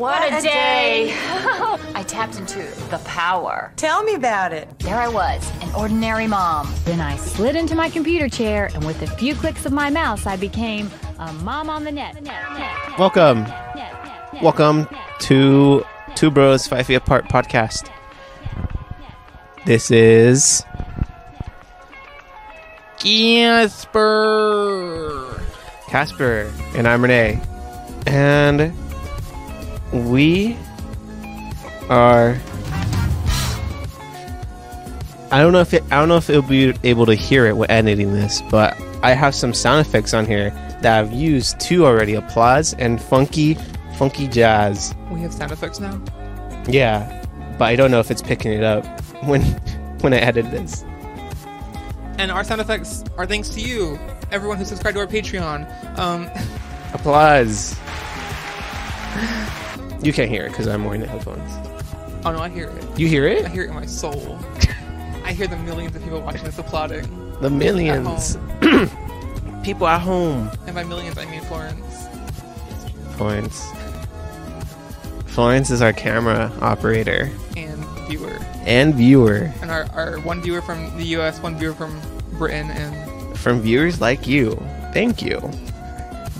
What, a, day! I tapped into the power. Tell me about it. There I was, an ordinary mom. Then I slid into my computer chair, and with a few clicks of my mouse, I became a mom on the net. Welcome. Welcome to Two Bros Five Feet Apart podcast. This is Casper. Casper, and I'm Renee. And we are. I don't know if it, I don't know if it'll be able to hear it when editing this, but I have some sound effects on here that I've used two already: applause and funky, funky jazz. We have sound effects now. Yeah, but I don't know if it's picking it up when when I edit this. And our sound effects are thanks to you, everyone who subscribed to our Patreon. Um, Applause. You can't hear it because I'm wearing the headphones. oh no, I hear it. You hear it? I hear it in my soul. I hear the millions of people watching this applauding. The millions. People at home. And by millions, I mean Florence. Florence. Florence is our camera operator and viewer. and viewer. And our, our one viewer from the US, one viewer from Britain, and From viewers like you. Thank you.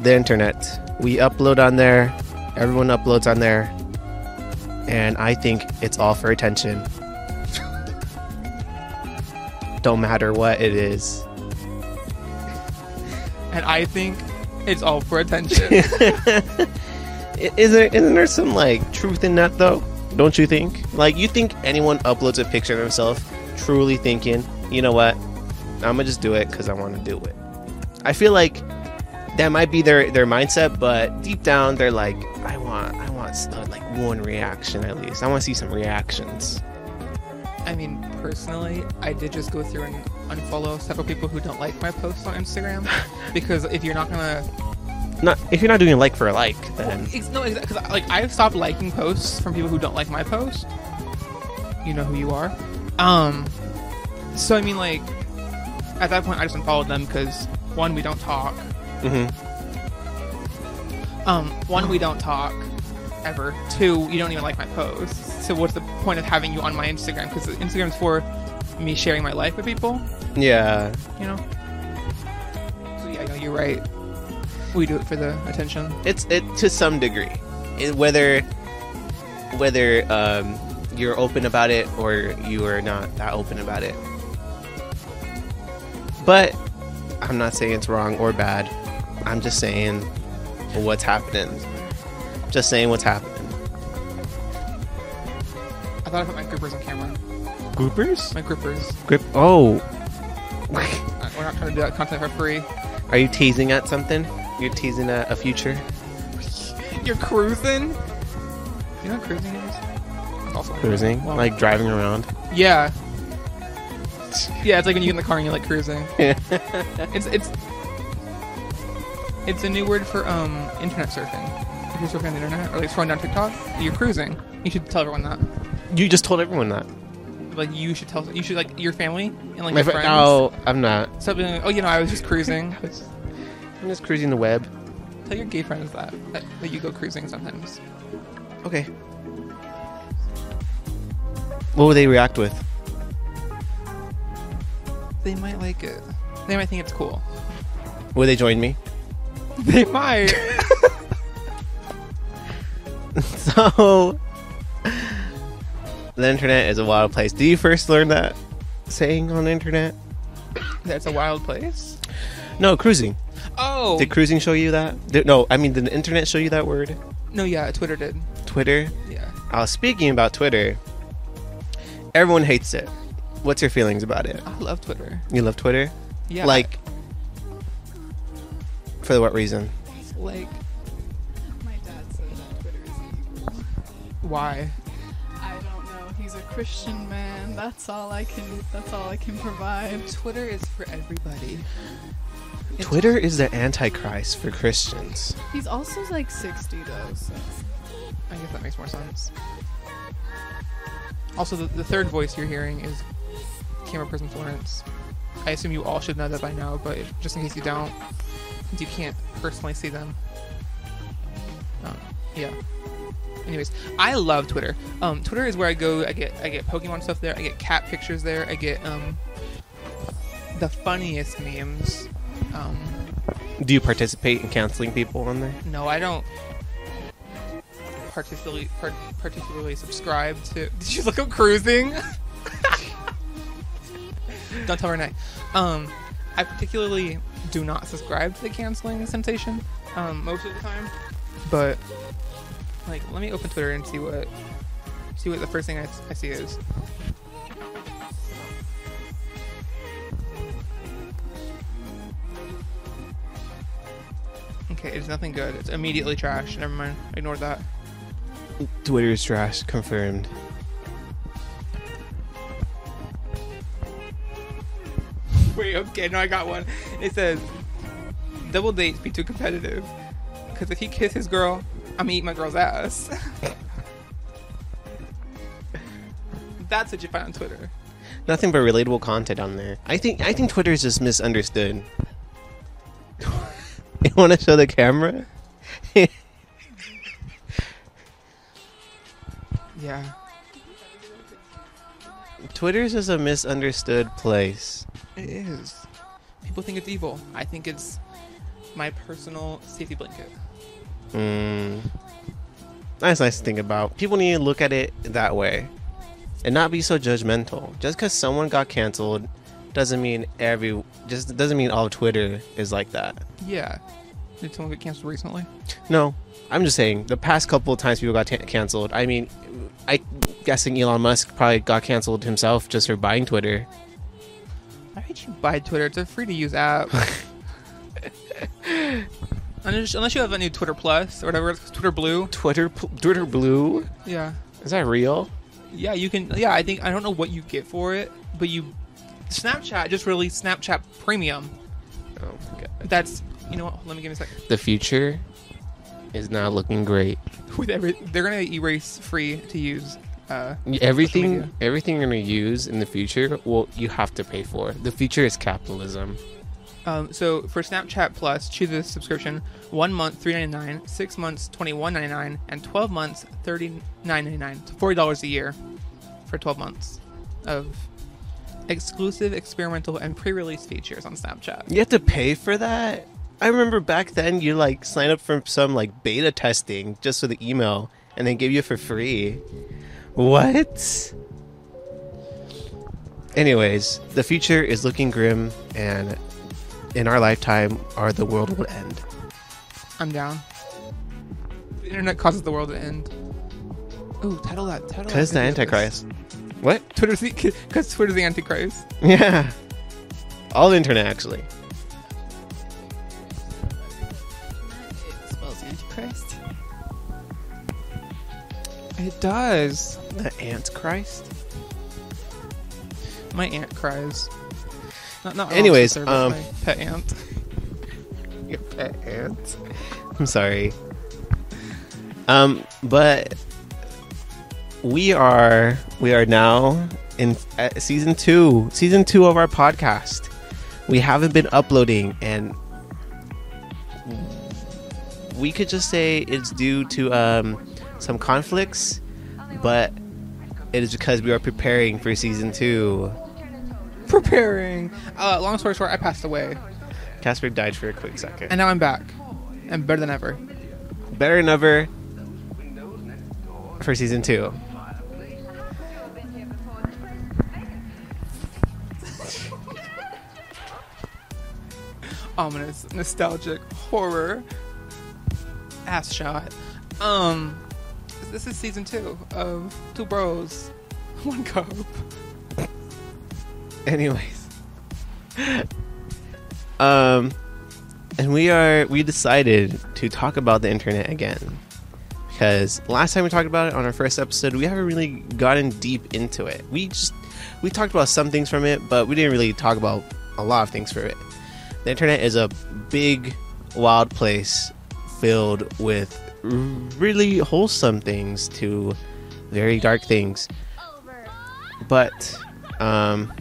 The internet. We upload on there. Everyone uploads on there. And I think it's all for attention. Don't matter what it is. and I think it's all for attention. Is there isn't there some like truth in that though? Don't you think? Like you think anyone uploads a picture of himself truly thinking, you know what? I'm gonna just do it because I want to do it. I feel like that might be their their mindset, but deep down they're like, I want I want uh, like one reaction at least. I want to see some reactions. I mean, personally, I did just go through and unfollow several people who don't like my posts on Instagram because if you're not gonna Not if you're not doing like for a like, then Ex- no, because like I've stopped liking posts from people who don't like my post. You know who you are. Um, so I mean, like, at that point, I just unfollowed them because one, we don't talk. Mhm. Um, one, we don't talk ever. Two, you don't even like my posts. So what's the point of having you on my Instagram? Because Instagram's for me sharing my life with people. yeah, You know. So yeah, no, you're right. We do it for the attention. it's it to some degree It- whether whether um, you're open about it or you are not that open about it but i'm not saying it's wrong or bad i'm just saying what's happening just saying what's happening I thought I put my grippers on camera. groupers My grippers. grip oh We're not trying to do that content for free. are you teasing at something you're teasing at a future You're cruising. You know what cruising is? It's also cruising Well, like driving around yeah, yeah. It's like when you get in the car and you're like cruising. it's it's it's a new word for um internet surfing. If you're surfing on the internet or like scrolling down TikTok, you're cruising. You should tell everyone that. you just told everyone that Like you should tell you should like your family and like My your fri- friends. no i'm not Stop being like, oh, you know, I was just cruising. i'm just cruising the web tell your gay friends that, that that you go cruising sometimes. Okay. What would they react with? They might like it. They might think it's cool. Would they join me? They might. So, the internet is a wild place. Did you first learn that saying on the internet? That's a wild place. No, cruising. Oh Did cruising show you that? Did, no, I mean, did the internet show you that word? no, yeah, Twitter did. Twitter? Yeah. I was speaking about Twitter. Everyone hates it. What's your feelings about it? I love Twitter. You love Twitter? Yeah. Like, for what reason? like My dad said that Twitter is evil. why? I don't know. He's a Christian man. That's all I can. That's all I can provide. Twitter is for everybody. It's- Twitter is the antichrist for Christians. He's also like 60 though. So I guess that makes more sense. Also, the, the third voice you're hearing is camera person Florence. I assume you all should know that by now, but just in case you don't, since you can't personally see them. Um, yeah. Anyways, I love Twitter. Um, Twitter is where I go. I get I get Pokemon stuff there. I get cat pictures there. I get um the funniest memes. Um, Do you participate in canceling people on there? no, I don't particularly par- particularly subscribe to. Did you look up cruising? don't tell Renee. Um, I particularly do not subscribe to the canceling sensation um, most of the time, but like, let me open Twitter and see what see what the first thing I, I see is. Okay, it's nothing good. It's immediately trash. Never mind. Ignore that. Twitter is trash. Confirmed. Wait, okay, no, I got one. It says, double dates be too competitive. Because if he kiss his girl, I'm gonna eat my girl's ass. That's what you find on Twitter. Nothing but relatable content on there. I think I think Twitter is just misunderstood. you want to show the camera? Yeah. Twitter is just a misunderstood place. It is. People think it's evil. I think it's my personal safety blanket. Mm. That's nice to think about. People need to look at it that way and not be so judgmental. Just because someone got canceled doesn't mean every just doesn't mean all of Twitter is like that. Yeah. Did someone get canceled recently? No, I'm just saying the past couple of times people got ta canceled. I mean, I guessing Elon Musk probably got canceled himself just for buying Twitter. Why would you buy Twitter? It's a free to use app. unless, unless you have a new Twitter Plus or whatever, it's Twitter Blue. Twitter, Twitter Blue. Yeah. Is that real? Yeah, you can. Yeah, I think I don't know what you get for it, but you Snapchat just released Snapchat Premium. Oh my god. That's you know what? Let me give me a second. The future is not looking great. With every, they're gonna erase free to use. Uh, Everything, everything you're gonna use in the future, well, you have to pay for. The future is capitalism. um, so for Snapchat Plus, choose a subscription: one month three ninety nine, six months twenty one ninety nine, and twelve months thirty nine ninety nine. So forty dollars a year for twelve months of exclusive, experimental, and pre release features on Snapchat. You have to pay for that. I remember back then, you like sign up for some like beta testing just for the email, and they give you for free. What? Anyways, the future is looking grim, and in our lifetime, our the world will end. I'm down. The internet causes the world to end. Ooh, title that. Title that Because the. Antichrist. What? Twitter's the because Twitter's the Antichrist. Yeah. All the internet, actually. It does. The ant Christ. My aunt cries. Not, not Anyways, sister, um, my pet aunt. Your pet ant. I'm sorry. Um, but we are we are now in uh, season two, season two of our podcast. We haven't been uploading, and we could just say it's due to um, some conflicts, but it is because we are preparing for season two. Preparing. Uh, long story short, I passed away, Casper died for a quick second. and now I'm back, and better than ever. better than ever for season two. Ominous, nostalgic horror. Ass shot. Um, this is season two of Two Bros, One Cup. Anyways, um, and we are we decided to talk about the internet again because last time we talked about it on our first episode, we haven't really gotten deep into it. We just we talked about some things from it, but we didn't really talk about a lot of things from it. The internet is a big, wild place filled with really wholesome things to very dark things. But um,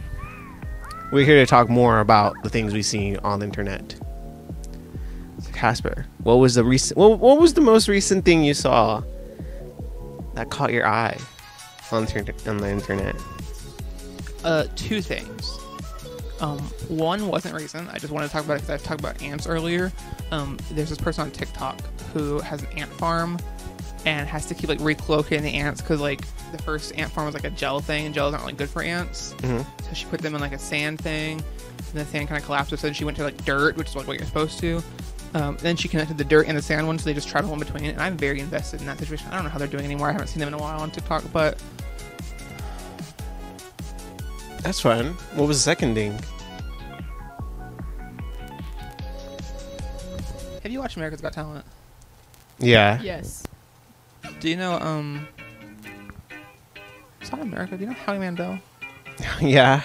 we're here to talk more about the things we see on the internet. Casper, what was the recent? What, what was the most recent thing you saw that caught your eye on on the internet? Uh, two things. Um, one wasn't recent. I just wanted to talk about it because I've talked about ants earlier. Um, there's this person on TikTok who has an ant farm and has to keep like relocating the ants because like the first ant farm was like a gel thing, and gels aren't like good for ants. Mhm. So she put them in like a sand thing, and the sand kind of collapsed. So then she went to like dirt, which is like what you're supposed to. Um, then she connected the dirt and the sand one, so they just travel in between. And I'm very invested in that situation. I don't know how they're doing anymore. I haven't seen them in a while on TikTok, but That's fun. What was the second ding? have you watched America's Got Talent? Yeah. Yes. Do you know um? It's not America. Do you know Howie Mandel? yeah.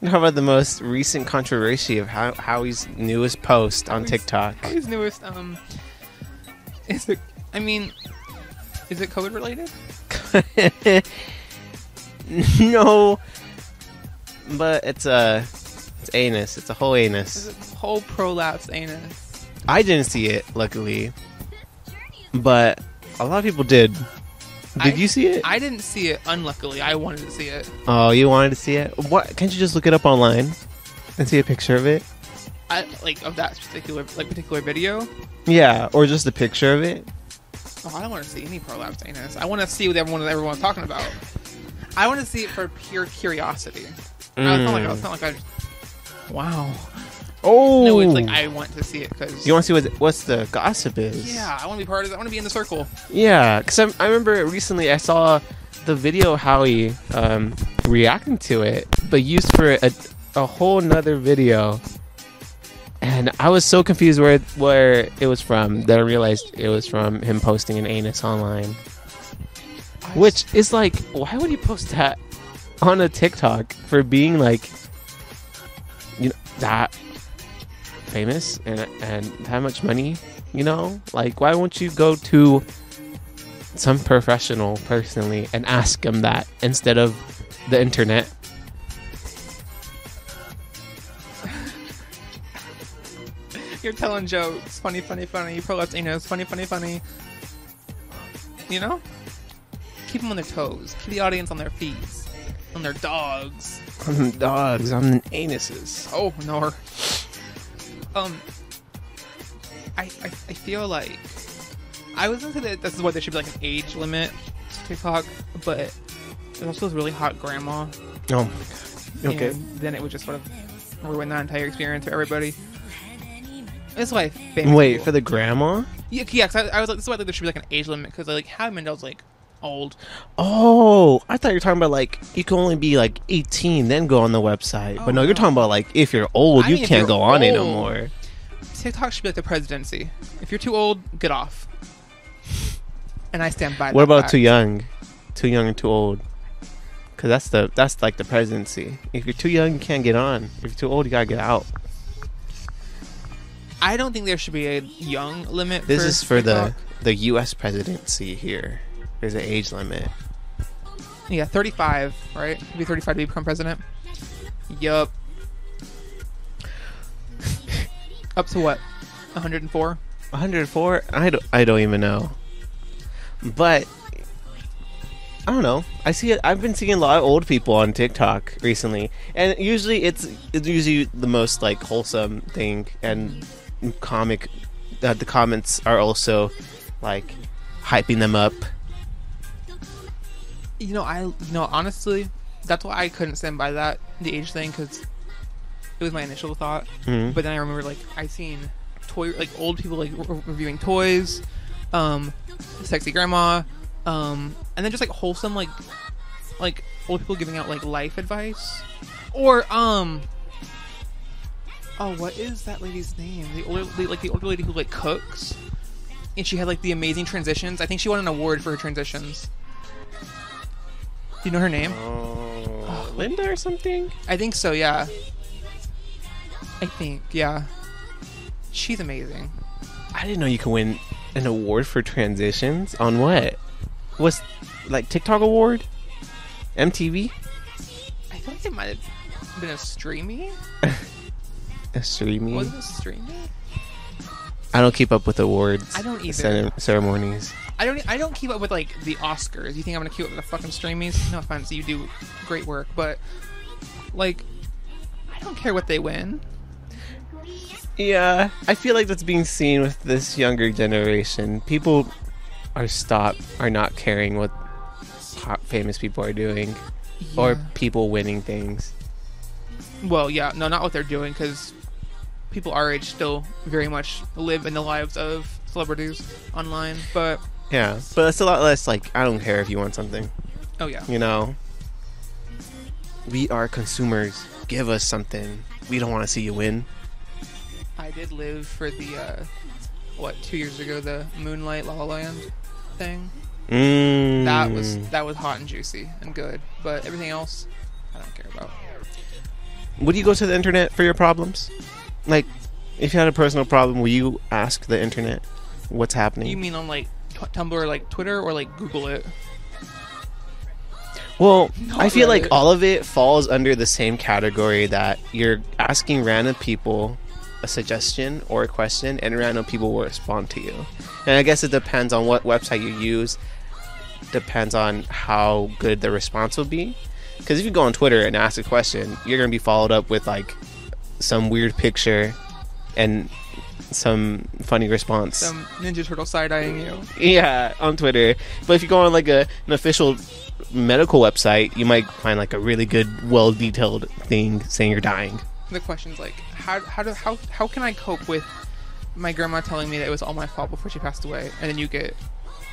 You know how about the most recent controversy of how Howie's newest post on TikTok? Howie's newest um. Is it? I mean, is it COVID related? no, but it's a it's anus. It's a whole anus. it whole prolapse anus? I didn't see it, luckily, but a lot of people did. Did I- you see it? I didn't see it. Unluckily, I wanted to see it. oh, you wanted to see it? What? Can't you just look it up online and see a picture of it? I like of that particular like particular video. Yeah, or just a picture of it. Oh, I don't want to see any prolapse anus. I want to see what everyone everyone's talking about. I want to see it for pure curiosity. No, it's not like it's not like I. Just, wow. Oh, No, it's like I want to see it because. You want to see what what's the gossip is? Yeah, I want to be part of it. I want to be in the circle. Yeah, because I remember recently I saw the video Howie um, reacting to it, but used for a, a whole nother video. And I was so confused where where it was from that I realized it was from him posting an anus online. Which is like, why would you post that on a TikTok for being like, you know, that famous and and that much money? You know, like why won't you go to some professional personally and ask them that instead of the internet? You're telling jokes. Funny, funny, funny. Anus. Funny, funny, funny. You know? Keep them on their toes. Keep the audience on their feet. On their dogs. On dogs, on the anuses. Oh, no. Um, I, I, I feel like I was into that. This is why there should be like an age limit to TikTok, but there's also this really hot grandma. Oh, okay. And then it would just sort of ruin that entire experience for everybody. That's why. Wait people- for the grandma. Yeah, yeah. 'cause I, I was like, this is why I think there should be like an age limit because like Howie Mandel's like old. Oh, I thought you were talking about like you can only be like 18 then go on the website. Oh, but no, you're talking about like if you're old, I you mean, can't go on it no old. more. TikTok should be like the presidency. If you're too old, get off. And I stand by. What about fact. too young? Too young and too old? Cause that's the that's like the presidency. If you're too young, you can't get on. If you're too old, you gotta get out. I don't think there should be a young limit. This for is for the the U.S. presidency here. There's an age limit. yeah 35, right? Be 35 to become president. Yup. Up to what? 104. 104? I don't, I don't even know. But I don't know. I see it. I've been seeing a lot of old people on TikTok recently, and usually it's it's usually the most like wholesome thing and comic. Uh, the comments are also like hyping them up. You know, I you know honestly, that's why I couldn't stand by that the age thing because it was my initial thought. Mhm. But then I remember like I seen toy like old people like re- reviewing toys, um, sexy grandma, um, and then just like wholesome like like old people giving out like life advice, or um. Oh, what is that lady's name? The older, the, like the older lady who like cooks, and she had like the amazing transitions. I think she won an award for her transitions. Do you know her name? Oh, Linda or something? I think so, yeah. I think, yeah. She's amazing. I didn't know you could win an award for transitions on what? Was like TikTok award? MTV? I feel like it might have been a streamy. A streaming? Was it a streamy? I don't keep up with awards. I don't either. cere- ceremonies. I don't. I don't keep up with like the Oscars. You think I'm gonna keep up with the fucking streamies? No offense, you do great work, but like, I don't care what they win. Yeah, I feel like that's being seen with this younger generation. People are stop are not caring what famous people are doing or people winning things. Well, yeah, no, not what they're doing because people our age still very much live in the lives of celebrities online. But Yeah, but it's a lot less like I don't care if you want something. oh yeah, You know, we are consumers. Give us something. We don't want to see you win. I did live for the uh, what two years ago the Moonlight La La Land thing. Mm. That was that was hot and juicy and good, but everything else I don't care about. Would you go to the internet for your problems? Like, if you had a personal problem, will you ask the internet what's happening? You mean on like Tumblr, like Twitter, or like Google it? Well, Not I feel like all of it falls under the same category that you're asking random people a suggestion or a question, and random people will respond to you. And I guess it depends on what website you use, depends on how good the response will be. Because if you go on Twitter and ask a question, you're going to be followed up with like some weird picture and some funny response. Some Ninja Turtle side eyeing you. Yeah, on Twitter. But if you go on like a an official medical website, you might find like a really good, well detailed thing saying you're dying. The question's like, how how do how how can I cope with my grandma telling me that it was all my fault before she passed away, and then you get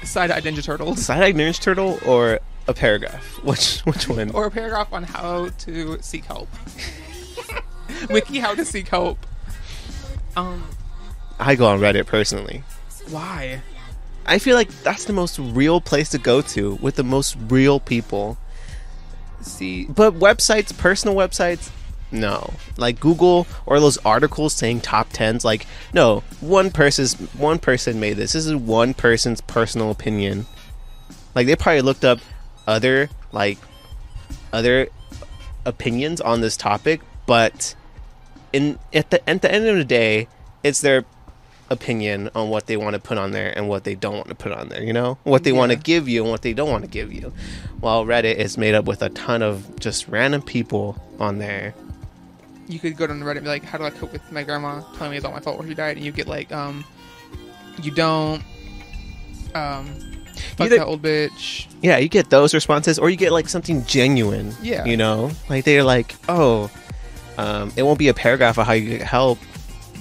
side eyed Ninja Turtles. Side-eyed Ninja Turtle or a paragraph? Which which one? or a paragraph on how to seek help. Wiki how to seek help. Um, I go on Reddit personally. why? I feel like that's the most real place to go to with the most real people. See, But websites, personal websites, no. Like Google or those articles saying top tens, like no, one person's one person made this. This is one person's personal opinion. Like they probably looked up other like other opinions on this topic, but in at the at the end of the day, it's their opinion on what they want to put on there and what they don't want to put on there, you know? What they want to give you and what they don't want to give you. While Reddit is made up with a ton of just random people on there. you could go down Reddit and be like, how do I cope with my grandma telling me it's all my fault when she died? And you get like, um, you don't, um, fuck Either- that old bitch. Yeah, you get those responses or you get like something genuine. Yeah. You know? Like they're like, "Oh, um, it won't be a paragraph of how you get help.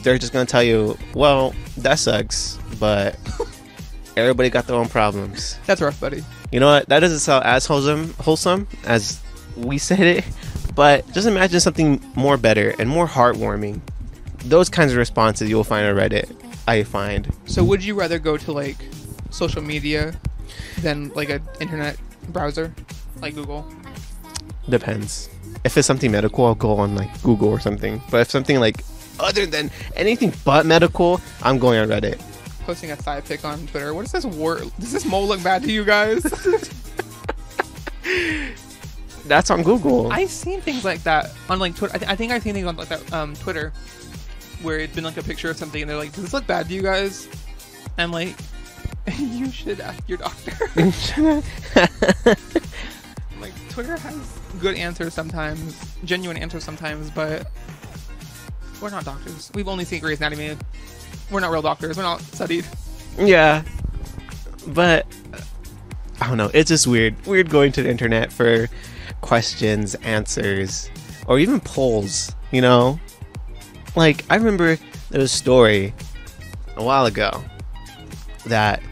They're just going to tell you, "Well, that sucks, but everybody got their own problems." That's rough, buddy. You know what? That doesn't sound as wholesome, wholesome as we said it, but just imagine something more better and more heartwarming. Those kinds of responses you will find on Reddit. I find. So would you rather go to like social media than like an internet browser, like Google? Depends. If it's something medical, I'll go on like Google or something. But if something like other than anything but medical, I'm going on Reddit. Posting a thigh pic on Twitter. What is this word? Does this mole look bad to you guys? That's on Google. I've seen things like that on like Twitter. I, th- I think I've seen things on like that um, Twitter where it's been like a picture of something and they're like, "Does this look bad to you guys?" I'm like, "You should ask your doctor." like Twitter has good answers sometimes, genuine answers sometimes, but we're not doctors. We've only seen Grey's Anatomy. We're not real doctors. We're not studied. yeah. But I don't know. It's just weird. Weird going to the internet for questions, answers, or even polls, you know? Like, I remember there was a story a while ago that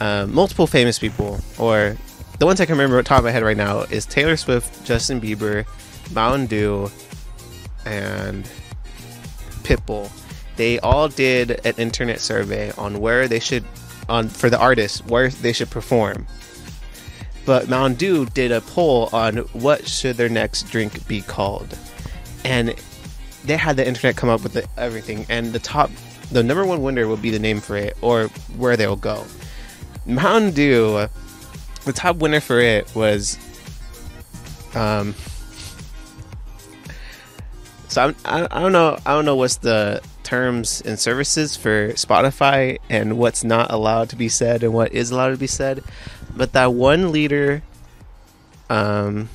um, multiple famous people, or the ones I can remember top of my head right now, is Taylor Swift, Justin Bieber, Mountain Dew, and Pitbull. They all did an internet survey on where they should, on for the artists, where they should perform. But Mountain Dew did a poll on what should their next drink be called, and they had the internet come up with the, everything. And the top, the number one winner will be the name for it or where they'll go. Mountain Dew, the top winner for it was, um, so I'm, I, I don't know I don't know what's the terms and services for Spotify and what's not allowed to be said and what is allowed to be said. But that one leader, um,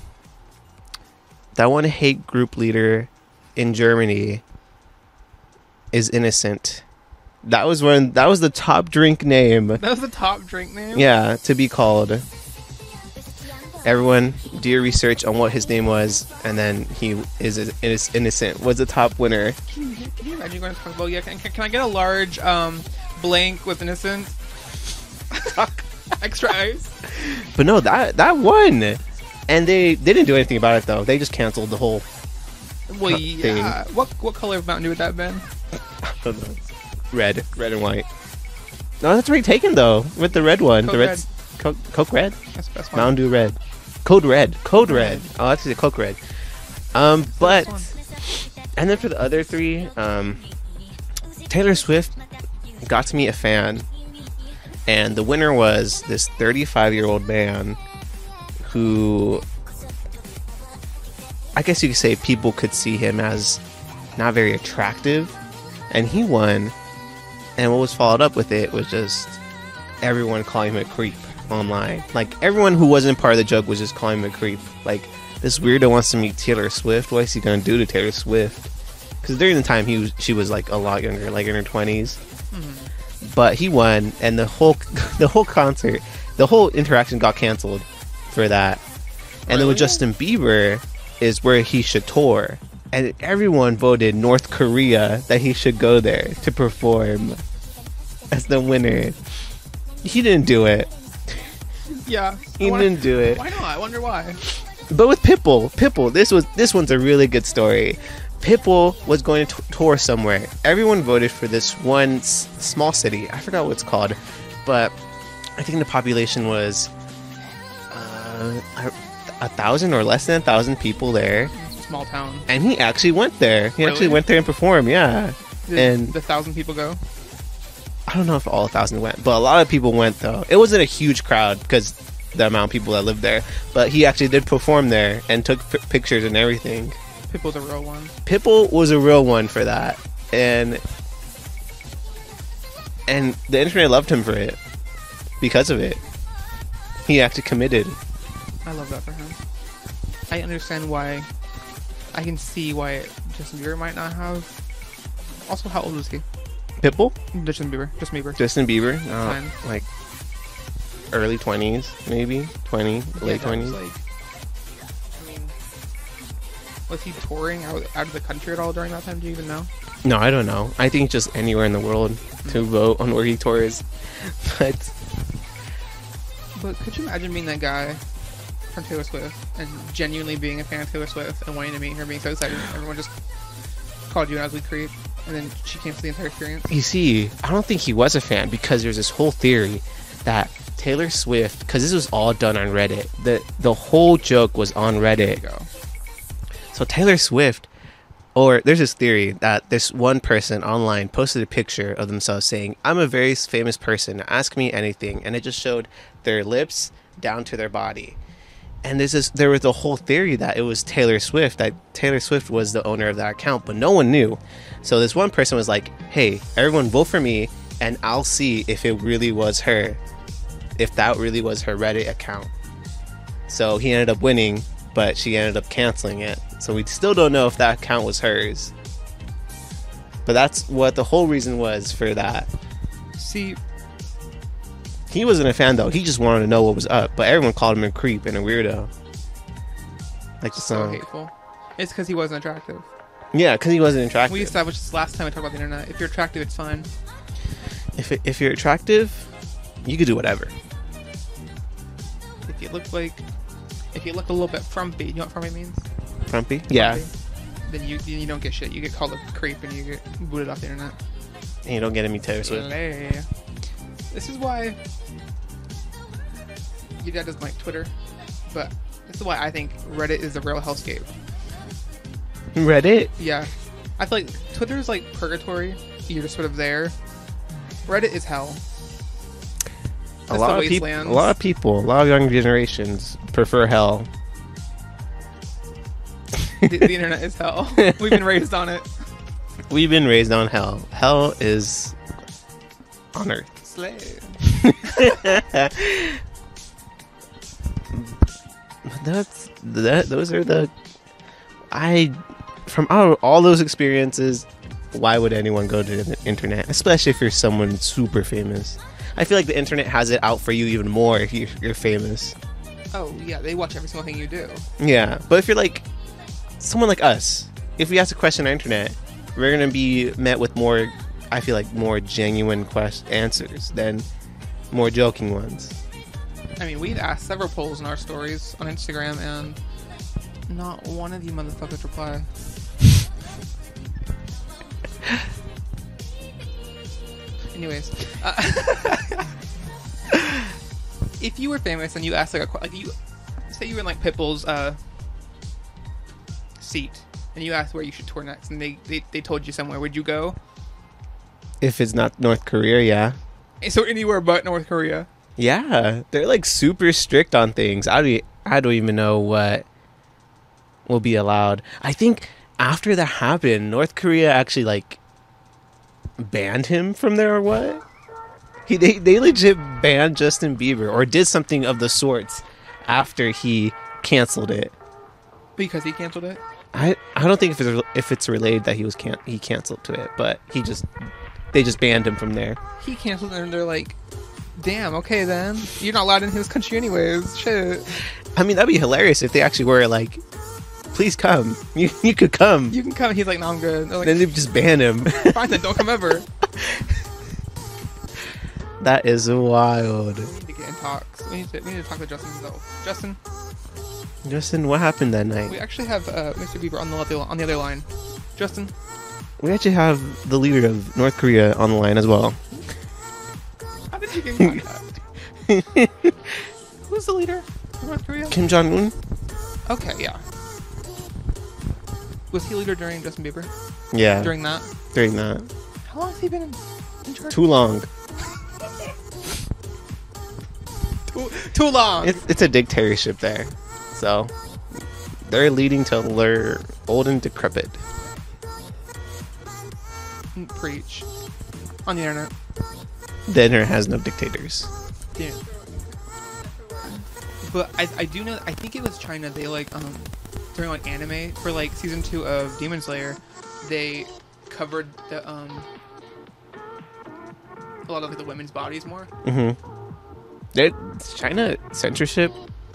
that one hate group leader in Germany is innocent. That was when that was the top drink name. That was the top drink name. Yeah, to be called. Everyone, do your research on what his name was, and then he is is innocent. Was the top winner. Can you, can you imagine going to Taco Bell? Yeah. Can, can, I get a large um blank with innocent? Extra ice. But no, that that won, and they they didn't do anything about it though. They just canceled the whole. Well, yeah. What what color of Mountain Dew would that have been? I don't know, red, red and white. No, that's already taken though with the red one. Coke the red, Red. Coke, Coke red, That's the best one. Mountain Dew red, Code red, Code red. Oh, that's the Coke red. Um, but and then for the other three, um, Taylor Swift got to meet a fan, and the winner was this 35 year old man who I guess you could say people could see him as not very attractive, and he won. And what was followed up with it was just everyone calling him a creep online. Like everyone who wasn't part of the joke was just calling him a creep. Like this weirdo wants to meet Taylor Swift. What is he gonna do to Taylor Swift? Because during the time he was, she was like a lot younger, like in her 20s mm-hmm. But he won, and the whole the whole concert, the whole interaction got canceled for that. And then with Justin Bieber is where he should tour. And everyone voted North Korea that he should go there to perform as the winner. He didn't do it. Yeah. He wanna- didn't do it. Why not? I wonder why. But with Pitbull, Pitbull, this was this one's a really good story. Pitbull was going to t- tour somewhere. Everyone voted for this one s- small city. I forgot what it's called, but I think the population was uh, a, a thousand or less than a thousand people there. Small town. And he actually went there. He actually went there and performed. Yeah, Did And- the thousand people go? I don't know if all a thousand went, but a lot of people went though. It wasn't a huge crowd because the amount of people that lived there. But he actually did perform there and took p- pictures and everything. People's a real one. Pitbull was a real one for that, and and the internet loved him for it because of it. He actually committed. I love that for him. I understand why. I can see why Justin Bieber might not have. Also, how old is he? Pitbull, Justin Bieber. Justin Bieber. Justin Bieber, uh, Fine. like early twenties, maybe twenty, late twenties. was Like, I mean, was he touring out, out of the country at all during that time? Do you even know? No, I don't know. I think just anywhere in the world to vote on where he tours. But But could you imagine being that guy from Taylor Swift and genuinely being a fan of Taylor Swift and wanting to meet her, being so excited, everyone just called you an ugly creep, and then she canceled the entire experience? you see, I don't think he was a fan because there's this whole theory that Taylor Swift, because this was all done on Reddit. the The whole joke was on Reddit. So Taylor Swift, or there's this theory that this one person online posted a picture of themselves saying, "I'm a very famous person. Ask me anything," and it just showed their lips down to their body. And there was a whole theory that it was Taylor Swift, that Taylor Swift was the owner of that account, but no one knew. So this one person was like, "Hey, everyone vote for me, and I'll see if it really was her, if that really was her Reddit account." So he ended up winning, but she ended up canceling it. So we still don't know if that account was hers. But that's what the whole reason was for that. See, He wasn't a fan though. He just wanted to know what was up. But everyone called him a creep and a weirdo. Like the song. so hateful. It's because he wasn't attractive. Yeah, because he wasn't attractive. We established this last time we talked about the internet. If you're attractive, it's fine. if, it, if you're attractive, you could do whatever. If you look like, if you look a little bit frumpy, you know what frumpy means? Frumpy? Yeah. Frumpy. Then you you don't get shit. You get called a creep and you get booted off the internet. And you don't get any Taylor Swift. This is why your dad doesn't like Twitter, but this is why I think Reddit is a real hellscape. Reddit? Yeah, I feel like Twitter is like purgatory. You're just sort of there. Reddit is hell. A lot of people. A lot of people. A lot of young generations prefer hell. the, the internet is hell. We've been raised on it. We've been raised on hell. Hell is on earth. Slave. That's that. Those are the. I, from all, all those experiences, why would anyone go to the internet, especially if you're someone super famous? I feel like the internet has it out for you even more if you- you're famous. Oh yeah, they watch every single thing you do. Yeah, but if you're like someone like us, if we ask a question on the internet, we're gonna be met with more. I feel like more genuine quest answers than more joking ones. I mean, we've asked several polls in our stories on Instagram, and not one of you motherfuckers reply. Anyways, uh, if you were famous and you asked like a like you say you were in like Pitbull's uh, seat and you asked where you should tour next, and they, they they told you somewhere, would you go? If it's not North Korea, yeah. So anywhere but North Korea. Yeah, they're like super strict on things. I don't, I don't even know what will be allowed. I think after that happened, North Korea actually like banned him from there or what? He they, they legit banned Justin Bieber or did something of the sorts after he canceled it. Because he canceled it. I, I don't think if it's if it's related that he was can he canceled to it, but he just they just banned him from there. He canceled it, and they're like, "Damn, okay then. You're not allowed in his country anyways. Shit. I mean, that'd be hilarious if they actually were like, "Please come, you you could come." You can come." He's like, "No, I'm good." Like, then they just ban him. "Fine then, don't come ever." that is wild. We need to get in talks. We need to we need to talk to Justin though. Justin, Justin, what happened that night? we actually have uh, Mr. Bieber on the other on the other line. Justin, We actually have the leader of North Korea on the line as well. Who's the leader of North Korea? Kim Jong Un. Okay, yeah. Was he leader during Justin Bieber? Yeah, During that? during that, How long has he been in, in charge? too long. Too, too long. It's it's a dictatorship there, so they're leading to they're old and decrepit. Mm, preach. On the internet. Dinner has no dictators. Yeah. But I, I do know I think it was China they like um during like anime for like season two of Demon Slayer they covered the um a lot of like the women's bodies more. Mm-hmm. China censorship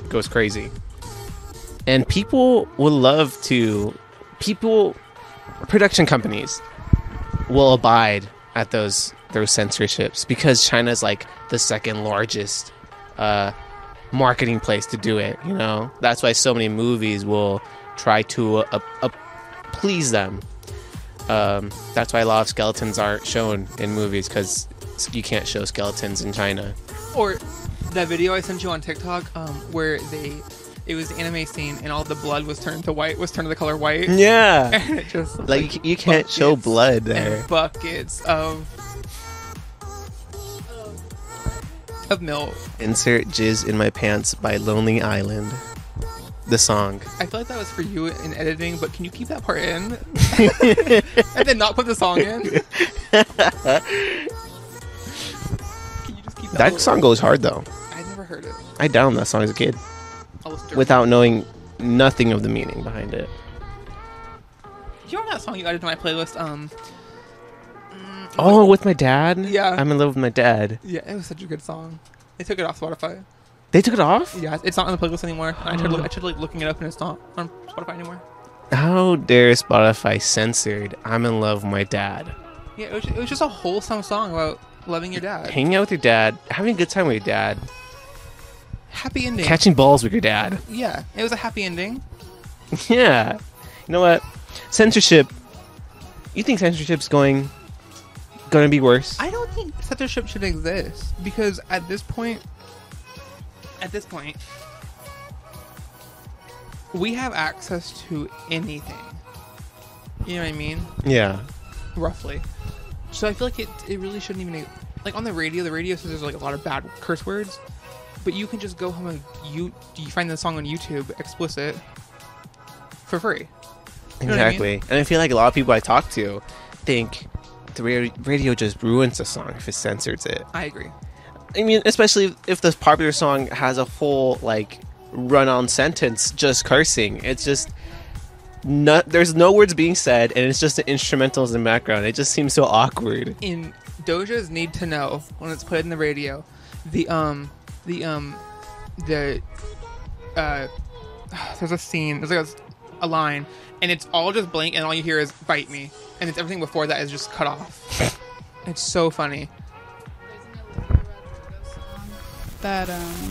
goes crazy, and people will love to. People, production companies, will abide at those those censorships because China's like the second largest uh, marketing place to do it. You know, that's why so many movies will try to uh, uh, please them. Um, that's why a lot of skeletons aren't shown in movies because you can't show skeletons in China. Or that video I sent you on TikTok um where they it was the anime scene and all the blood was turned to white was turned to the color white. Yeah, And it just like you can't show blood there. and buckets of of milk. Insert "Jizz in My Pants" by Lonely Island. The song. I feel like that was for you in editing, but can you keep that part in? and then not put the song in? can you just keep that? That song goes hard though. I never heard it. I downed that song as a kid I'll listen to it. without knowing nothing of the meaning behind it. Do you remember that song you added to my playlist? Um. Oh, with my dad. Yeah. I'm in love with my dad. Yeah, it was such a good song. They took it off Spotify. They took it off. Yeah, it's not on the playlist anymore. I tried, look, oh. I tried like looking it up and it's not on Spotify anymore. How dare Spotify censored "I'm in love with my dad"? Yeah, it was, it was just a wholesome song about loving your dad. Hanging out with your dad, having a good time with your dad, Happy ending. catching balls with your dad. Yeah, it was a happy ending. Yeah. You know what? Censorship. You think censorship's going to be worse? I don't think censorship should exist because at this point, at this point, we have access to anything. You know what I mean? yeah. Roughly. So I feel like it it really shouldn't even like on the radio. The radio says there's like a lot of bad curse words, but you can just go home and you you find the song on YouTube explicit for free. You know what I mean? Exactly. And I feel like a lot of people I talk to, think the radio, radio just ruins a song if it censors it. I agree. I mean, especially if the popular song has a whole like run-on sentence just cursing. It's just not. There's no words being said, and it's just the instrumentals in the background. It just seems so awkward. in Doja's Need to Know when it's played in the radio, the um the um the uh there's a scene there's like a, a line and it's all just blank and all you hear is bite me and it's everything before that is just cut off. it's so funny. that um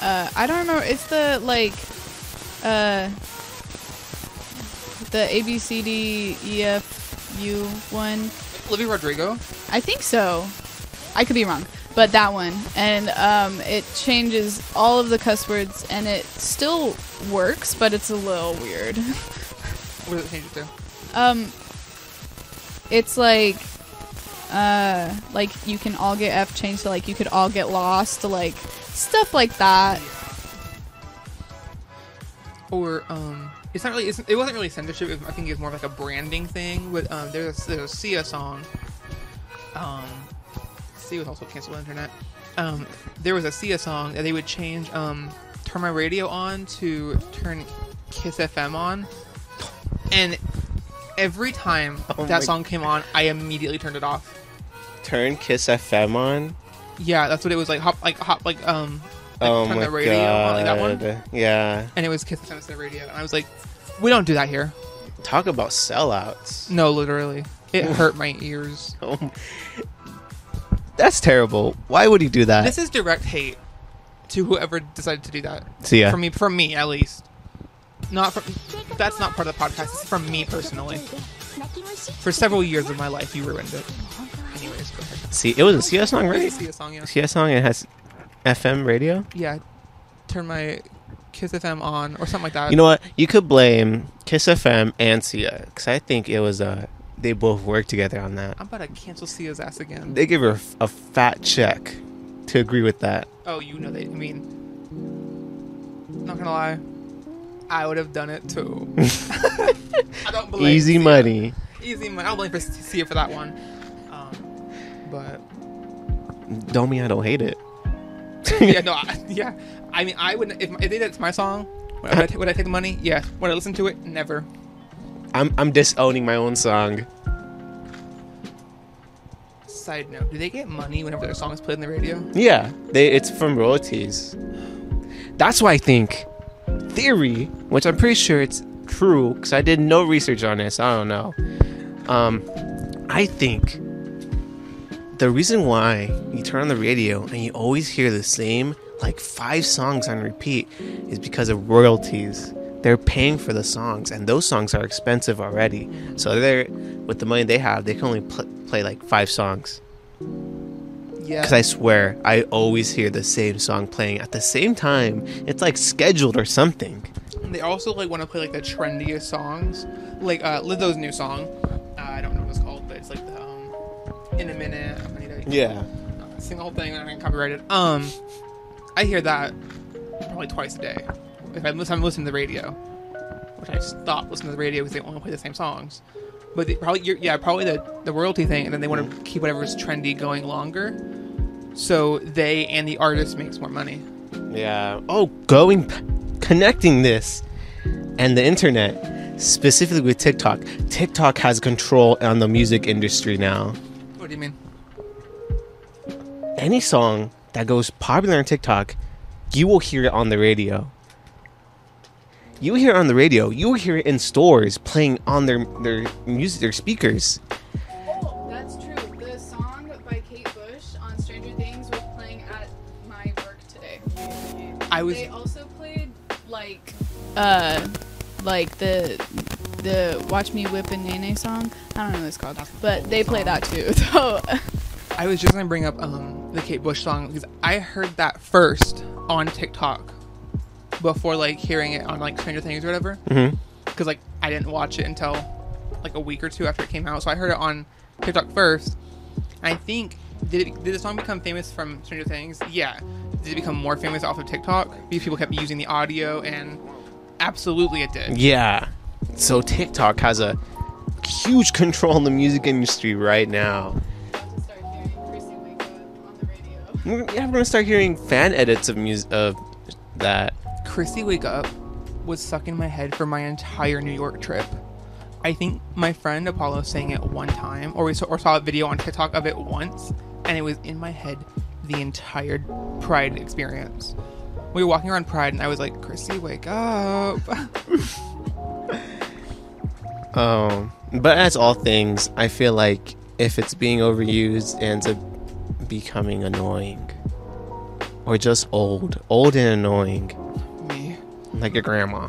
uh I don't remember it's the like uh the A B C D E F U one. Olivia Rodrigo. I think so. I could be wrong. But that one. And um it changes all of the cuss words and it still works, but it's a little weird. What does it change it to? Um it's like uh like you can all get F changed to like you could all get lost, to like stuff like that. Or um, it's not really. It's, it wasn't really censorship. It, was- I think it's more of like a branding thing. With um, there's a, there's a Sia song. Um, Sia was also canceled on internet. Um, there was a Sia song that they would change. Um, turn my radio on to turn Kiss FM on, and every time Oh that song came on, I immediately turned it off. Turn Kiss FM on. Yeah, that's what it was like. Hop, like hop, like um, like oh turn my the radio god! on, like that one, Yeah, and it was Kiss FM instead of radio, and I was like, we don't do that here. talk about sellouts. No, literally. It hurt my ears. Oh, that's terrible. Why would he do that? This is direct hate to whoever decided to do that. Sia. From me, from me at least. Not from. That's not part of the podcast. It's from me personally. For several years of my life, you ruined it. Anyways, go ahead. See, it was a Sia song, Right? See a song, yeah. Sia song. It has FM radio. Yeah. Turn my Kiss FM on or something like that. You know what? You could blame Kiss FM and Sia because I think it was uh they both work together on that. I'm about to cancel Sia's ass again. They give her a fat check to agree with that. Oh, you know they. I mean, not gonna lie, I would have done it too. I don't blame Easy Sia. money. Easy money. I don't blame for Sia for that one. Um, but Don't mean I don't hate it. yeah, no, I, yeah. I mean, I would if, if they did it to my song. Would I, would I take the money? Yeah. Would I listen to it? Never. I'm I'm disowning my own song. Side note: Do they get money whenever their song is played in the radio? Yeah, they it's from royalties. That's why I think theory, which I'm pretty sure it's true because I did no research on this. I don't know. Um, I think the reason why you turn on the radio and you always hear the same like five songs on repeat is because of royalties. They're paying for the songs, and those songs are expensive already. So they're with the money they have, they can only pl- play like five songs. Yeah. Because I swear, I always hear the same song playing at the same time. It's like scheduled or something. They also like want to play like the trendiest songs, like uh, Lizzo's new song. Uh, I don't know what it's called, but it's like the um, in a minute. I need to Yeah. uh, sing the whole thing and I can copyright it. Um, I hear that probably twice a day. If I listen, I'm listening to the radio, which I stopped listening to the radio because they only play the same songs. But they, probably, you're, yeah, probably the the royalty thing, and then they want to keep whatever's trendy going longer, so they and the artist makes more money. Yeah. Oh, going, connecting this and the internet, specifically with TikTok. TikTok has control on the music industry now. What do you mean? Any song that goes popular on TikTok, you will hear it on the radio. You will hear on the radio. You will hear it in stores playing on their their music, their speakers. Oh, that's true. The song by Kate Bush on Stranger Things was playing at my work today. I was They also played like uh like the the Watch Me Whip and Nae Nae song. I don't know what it's called. But they play that too. So I was just gonna bring up um, the Kate Bush song because I heard that first on TikTok before like hearing it on like Stranger Things or whatever. Mhm. Because like I didn't watch it until like a week or two after it came out, so I heard it on TikTok first. I think did it, did the song become famous from Stranger Things? Yeah. Did it become more famous off of TikTok because people kept using the audio and absolutely it did. Yeah. So TikTok has a huge control in the music industry right now. We're, yeah, we're gonna start hearing fan edits of music of that. Chrissy Wake Up was stuck in my head for my entire New York trip. I think my friend Apollo sang it one time, or we saw, or saw a video on TikTok of it once, and it was in my head the entire Pride experience. We were walking around Pride, and I was like, "Chrissy, wake up!" Um, but as all things, I feel like if it's being overused, ends up becoming annoying, or just old, old and annoying, like your grandma.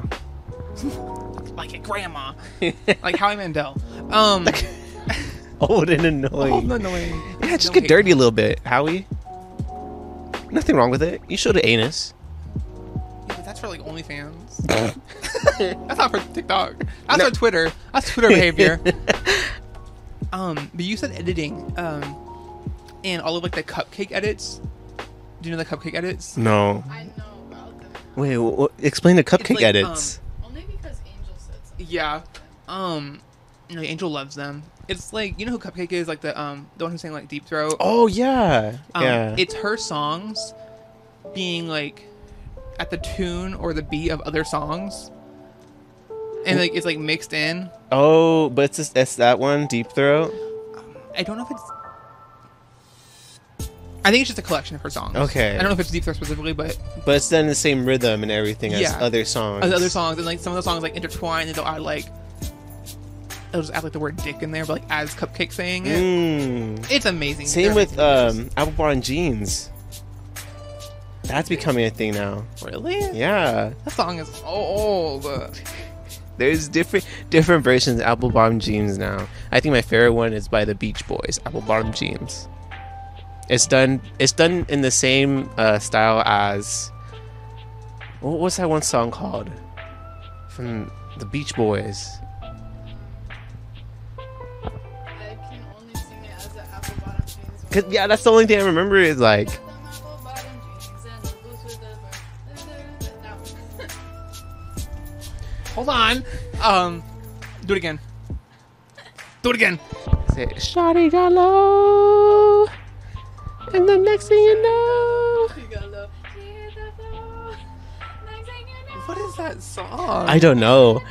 like a grandma, like Howie Mandel. Um, Old and annoying. old and annoying. Yeah, just No get hate. dirty a little bit, Howie. Nothing wrong with it. You showed an anus. Yeah, but that's for like OnlyFans. That's not for TikTok. That's No. for Twitter. That's Twitter behavior. um, but you said editing. Um, and all of like the cupcake edits. Do you know the cupcake edits? No. I know about them. Wait, wh- wh- explain the cupcake like, edits. Only because Angel said something. Yeah. Um, you know, Angel loves them. It's like you know who Cupcakke is, like the um the one who sang like Deep Throat. oh yeah, Um, yeah. It's her songs being like at the tune or the beat of other songs. And like it's like mixed in. oh, but it's just, it's that one, Deep Throat. I don't know if it's. I think it's just a collection of her songs. Okay. I don't know if it's Deep Throat specifically, but But it's then the same rhythm and everything as Yeah. other songs. As other songs and like some of the songs like intertwine and they'll add like. They'll just add like the word "dick" in there, but like as Cupcakke saying it. Mm. It's amazing. Same They're with amazing um, Apple Bottom Jeans. That's becoming a thing now. really. Yeah, That song is old. there's different different versions of Apple Bottom Jeans now. I think my favorite one is by the Beach Boys, Apple Bottom Jeans. It's done. It's done in the same uh, style as what was that one song called from the Beach Boys? I can only sing it as an apple bottom jeans. Cause yeah, that's the only thing I remember is like Them apple bottom jeans and the boots with the fur. That one. Hold on. Um, do it again. Do it again. say, Shawty got low, and the next thing you know. You got low. Hit the floor. Next thing you know. What is that song? I don't know.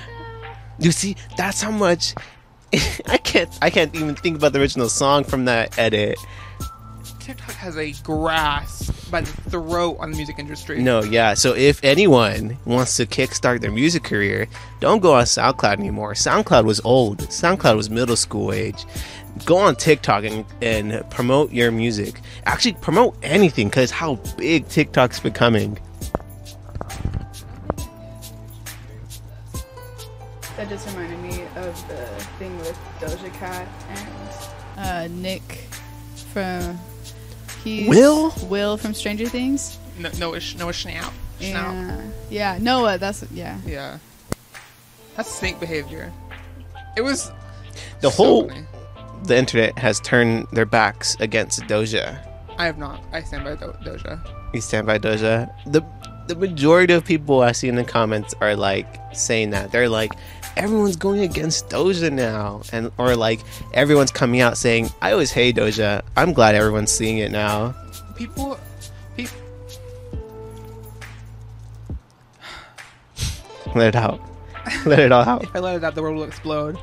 You see, that's how much I can't. I can't even think about the original song from that edit. TikTok has a grasp by the throat on the music industry. No, yeah. So if anyone wants to kickstart their music career, don't go on SoundCloud anymore. SoundCloud was old. SoundCloud was middle school age. Go on TikTok and, and promote your music. Actually, promote anything because how big TikTok's becoming. That just reminded me of the thing with Doja Cat and uh, Nick from he's Will? Will from Stranger Things. No, Noah, Noah Schnapp. Schnapp. Yeah, yeah, Noah. That's yeah. Yeah. That's snake behavior. It was The so whole funny. the internet has turned their backs against Doja. I have not. I stand by Do- Doja. You stand by Doja. The the majority of people I see in the comments are like saying that they're like everyone's going against Doja now, and or like everyone's coming out saying I always hate Doja. I'm glad everyone's seeing it now. People, people. Let it out. Let it all out. If I let it out, the world will explode.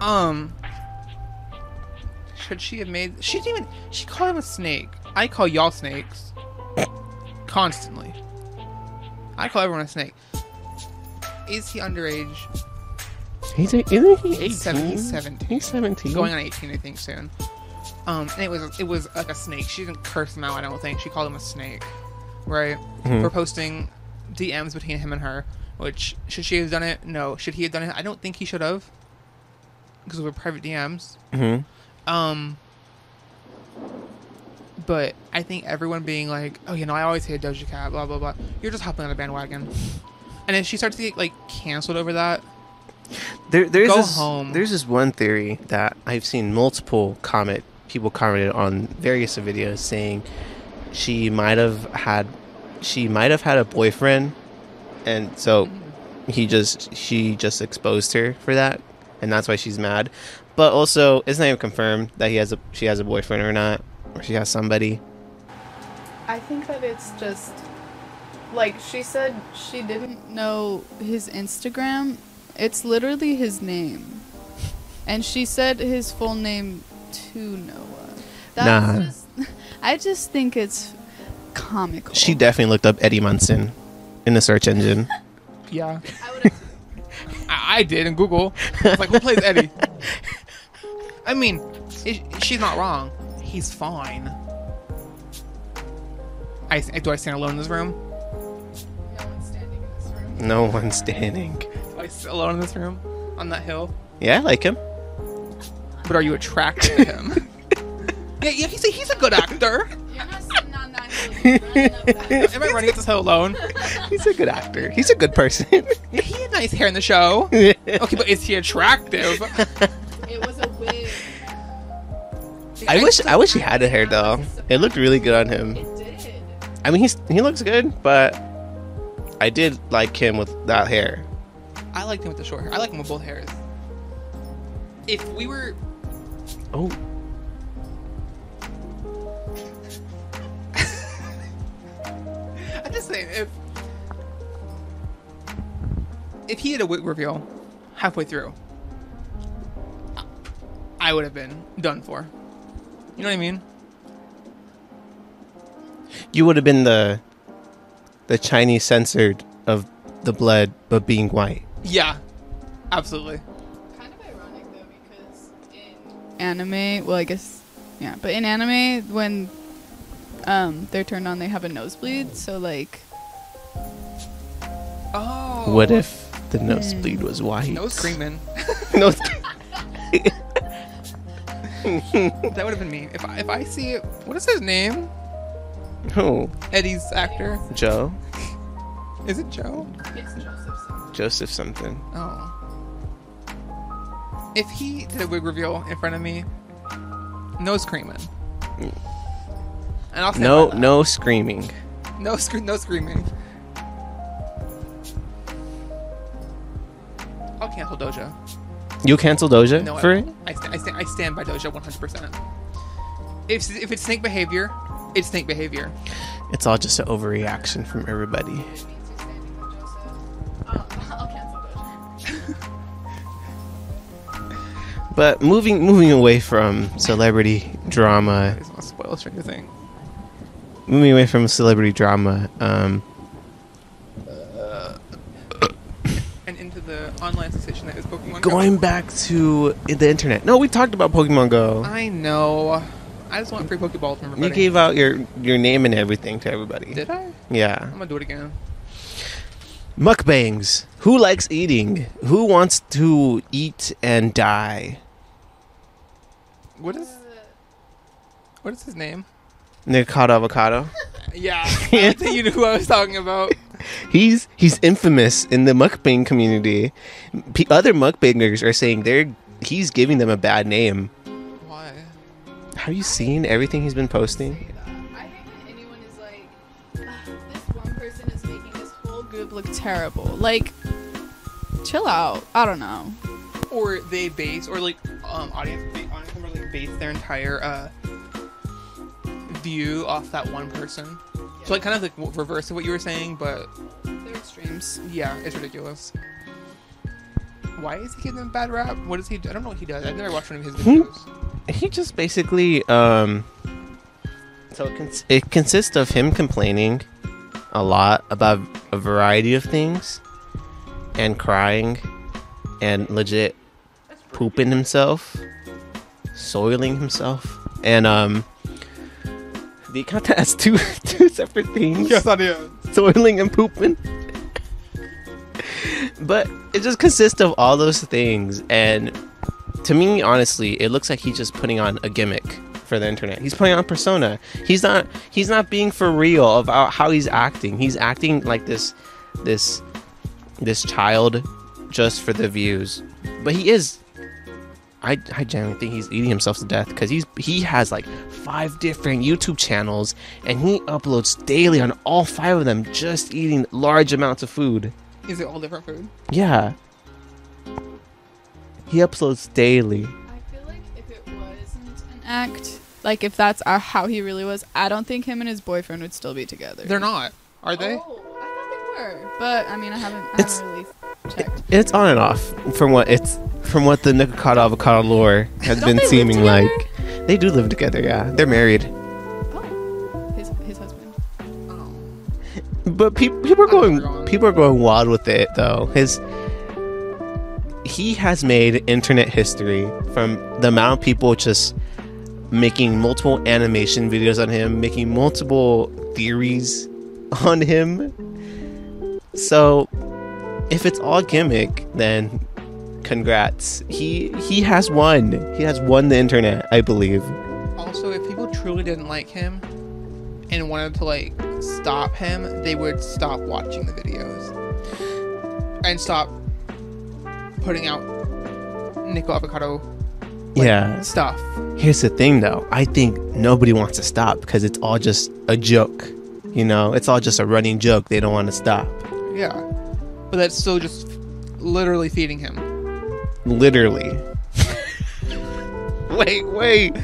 Um. Should she have made? She didn't even. She called him a snake. I call y'all snakes. Constantly. I call everyone a snake. Is he underage? He's a, isn't he He's seven- 18? he's 17. He's 17. Going on 18, I think, soon. Um, and it was it was like a snake. She didn't curse him out. I don't think she called him a snake, right? For posting DMs between him and her. Which should she have done it? No. Should he have done it? I don't think he should have. Because we're private DMs. Mhm. Um. But I think everyone being like, oh, you know, I always hate Doja Cat, blah blah blah. You're just hopping on a bandwagon. And then she starts to get like canceled over that. There, there's Go this, home. There's this one theory that I've seen multiple comment people commented on various videos saying she might have had she might have had a boyfriend, and so he just she just exposed her for that. and that's why she's mad. But also, it's not even confirmed that he has a she has a boyfriend or not, or she has somebody. I think that it's just like she said she didn't know his Instagram. It's literally his name. And she said his full name to Noah. That's Nah. just I just think it's comical. She definitely looked up Eddie Munson in the search engine. Yeah, I I, I did in Google. I was like, who plays Eddie? I mean, it, she's not wrong. He's fine. I do I stand alone in this room? no one's standing in this room. No one's standing. Do I sit alone in this room on that hill? Yeah, I like him. But are you attracted to him? yeah, yeah. He's a, he's a good actor. You're not sitting on that hill running up that. Am I running up this hill alone? He's a good actor. He's a good person. Yeah, he had nice hair in the show. Okay, but is he attractive? It was a wig. I wish I wish he had a hair though. It looked really good on him. It did. I mean, he's he looks good, but I did like him with that hair. I liked him with the short hair. I like him with both hairs. If we were Oh, I'm just saying, if if he had a wig reveal halfway through, I would have been done for. You know what I mean? you would have been the the Chinese censored of the blood, but being white. Yeah, absolutely. Kind of ironic though because in anime, well I guess yeah, but in anime when um they're turned on they have a nosebleed, so like Oh, What if the nosebleed was white? no screaming? no. that would have been me. If I, if I see it, what is his name? oh, Eddie's actor. Joe, Is it Joe? it's Josephson. Joseph something. Oh. If he did a wig reveal in front of me, no screaming. And I'll No, no screaming. no, scre- no screaming. I'll cancel Doja. You cancel Doja No, for I, it? I, sta- I, sta- I stand by Doja 100%. If, if it's snake behavior, it's snake behavior. It's all just an overreaction from everybody. But moving moving away from celebrity drama, I just want to spoil Stranger Things. moving away from celebrity drama, um, And into the online sensation that is Pokemon going Go. back to the internet. No, we talked about Pokemon Go. I know. I just want free Pokeballs from everybody. You gave out your your name and everything to everybody. Did I? Yeah. I'm gonna do it again. Mukbangs. Who likes eating? Who wants to eat and die? What is what is his name? Nikocado Avocado. Yeah, I think you knew who I was talking about. He's he's infamous in the mukbang community. P- other mukbangers are saying they're he's giving them a bad name. Why? Have you seen everything he's been posting? I hate when anyone is like, this one person is making this whole group look terrible. Like, chill out. I don't know. Or they base, or like um audience, ba- audience members like base their entire uh view off that one person. So like kind of like reverse of what you were saying, but They're extremes. yeah, it's ridiculous. Why is he giving them a bad rap? What does he? do? I don't know what he does. I've never watched one of his videos. He just basically um so it, cons- it consists of him complaining a lot about a variety of things and crying and legit pooping himself, soiling himself, and um the account has two two separate things. Yes, I did. soiling and pooping. but it just consists of all those things, and to me, honestly, it looks like he's just putting on a gimmick for the internet. He's putting on persona. He's not. He's not being for real about how he's acting. He's acting like this, this, this child, just for the views. But he is. I, I genuinely think he's eating himself to death because he's he has like five different YouTube channels and he uploads daily on all five of them just eating large amounts of food. Is it all different food? Yeah. He uploads daily. I feel like if it wasn't an act, like if that's how he really was, I don't think him and his boyfriend would still be together. They're not, are they? Oh, I thought they were, but I mean, I haven't, I It's- haven't really checked. It's on and off from what it's from what the Nikocado avocado lore has Don't been they live seeming together? like. They do live together, yeah. They're married. Oh, his his husband. Oh. But pe- people are going people are going wild with it though. His he has made internet history from the amount of people just making multiple animation videos on him, making multiple theories on him. So if it's all gimmick, then congrats. He he has won. He has won the internet, I believe. Also, if people truly didn't like him and wanted to like stop him, they would stop watching the videos and stop putting out Nico Avocado yeah. stuff. Here's the thing though. I think nobody wants to stop because it's all just a joke. You know, it's all just a running joke. They don't want to stop. Yeah, but that's still just literally feeding him. Literally. wait, wait.